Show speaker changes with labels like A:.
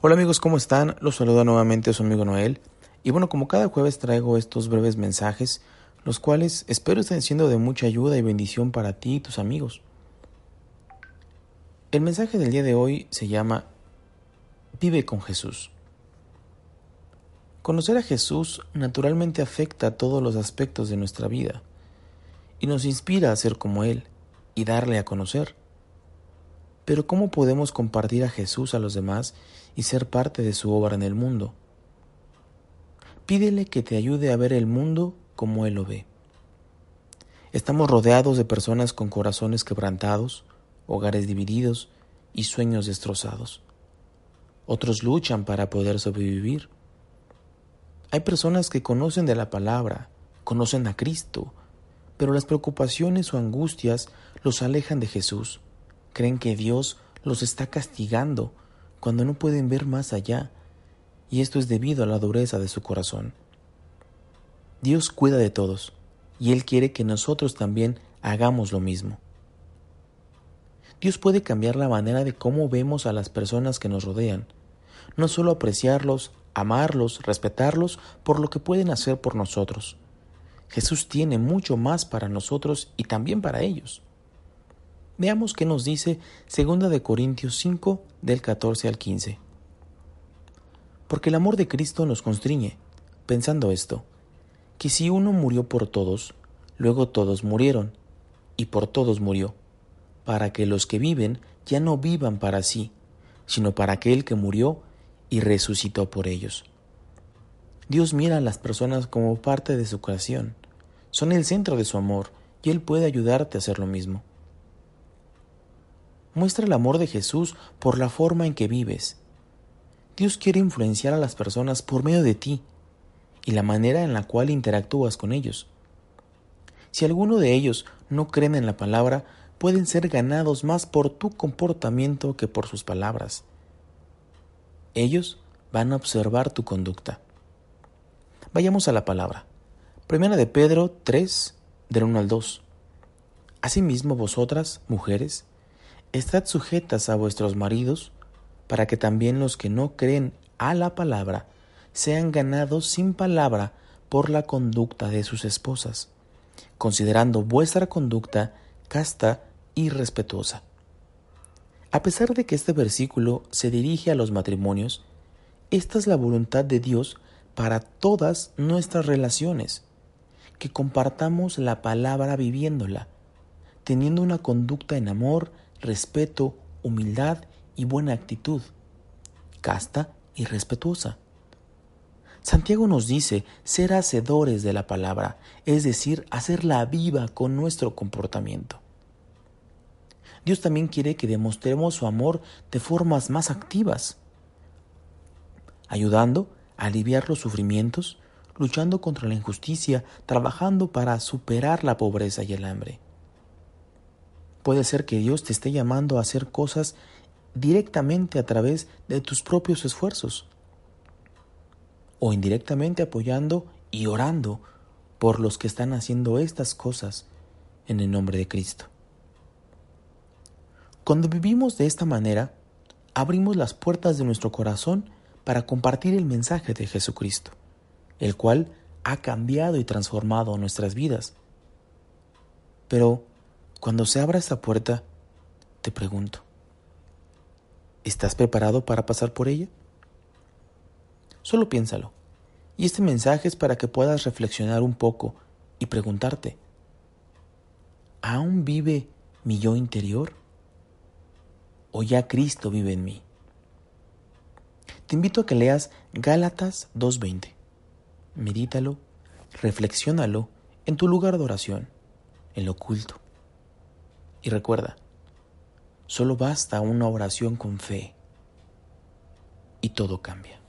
A: Hola amigos, ¿cómo están? Los saluda nuevamente su amigo Noel. Y bueno, como cada jueves traigo estos breves mensajes, los cuales espero estén siendo de mucha ayuda y bendición para ti y tus amigos. El mensaje del día de hoy se llama Vive con Jesús. Conocer a Jesús naturalmente afecta a todos los aspectos de nuestra vida y nos inspira a ser como Él y darle a conocer. Pero ¿cómo podemos compartir a Jesús a los demás y ser parte de su obra en el mundo? Pídele que te ayude a ver el mundo como Él lo ve. Estamos rodeados de personas con corazones quebrantados, hogares divididos y sueños destrozados. Otros luchan para poder sobrevivir. Hay personas que conocen de la palabra, conocen a Cristo, pero las preocupaciones o angustias los alejan de Jesús creen que Dios los está castigando cuando no pueden ver más allá, y esto es debido a la dureza de su corazón. Dios cuida de todos, y Él quiere que nosotros también hagamos lo mismo. Dios puede cambiar la manera de cómo vemos a las personas que nos rodean, no solo apreciarlos, amarlos, respetarlos por lo que pueden hacer por nosotros. Jesús tiene mucho más para nosotros y también para ellos. Veamos qué nos dice 2 de Corintios 5 del 14 al 15. Porque el amor de Cristo nos constriñe, pensando esto, que si uno murió por todos, luego todos murieron, y por todos murió, para que los que viven ya no vivan para sí, sino para aquel que murió y resucitó por ellos. Dios mira a las personas como parte de su creación, son el centro de su amor, y Él puede ayudarte a hacer lo mismo. Muestra el amor de Jesús por la forma en que vives. Dios quiere influenciar a las personas por medio de ti y la manera en la cual interactúas con ellos. Si alguno de ellos no creen en la palabra, pueden ser ganados más por tu comportamiento que por sus palabras. Ellos van a observar tu conducta. Vayamos a la palabra. Primera de Pedro 3, del 1 al 2. Asimismo vosotras, mujeres, Estad sujetas a vuestros maridos, para que también los que no creen a la palabra sean ganados sin palabra por la conducta de sus esposas, considerando vuestra conducta casta y respetuosa. A pesar de que este versículo se dirige a los matrimonios, esta es la voluntad de Dios para todas nuestras relaciones, que compartamos la palabra viviéndola, teniendo una conducta en amor, respeto, humildad y buena actitud, casta y respetuosa. Santiago nos dice ser hacedores de la palabra, es decir, hacerla viva con nuestro comportamiento. Dios también quiere que demostremos su amor de formas más activas, ayudando a aliviar los sufrimientos, luchando contra la injusticia, trabajando para superar la pobreza y el hambre. Puede ser que Dios te esté llamando a hacer cosas directamente a través de tus propios esfuerzos o indirectamente apoyando y orando por los que están haciendo estas cosas en el nombre de Cristo. Cuando vivimos de esta manera, abrimos las puertas de nuestro corazón para compartir el mensaje de Jesucristo, el cual ha cambiado y transformado nuestras vidas. Pero cuando se abra esta puerta, te pregunto, ¿estás preparado para pasar por ella? Solo piénsalo. Y este mensaje es para que puedas reflexionar un poco y preguntarte, ¿aún vive mi yo interior? ¿O ya Cristo vive en mí? Te invito a que leas Gálatas 2.20. Medítalo, reflexiónalo en tu lugar de oración, en lo oculto. Y recuerda, solo basta una oración con fe y todo cambia.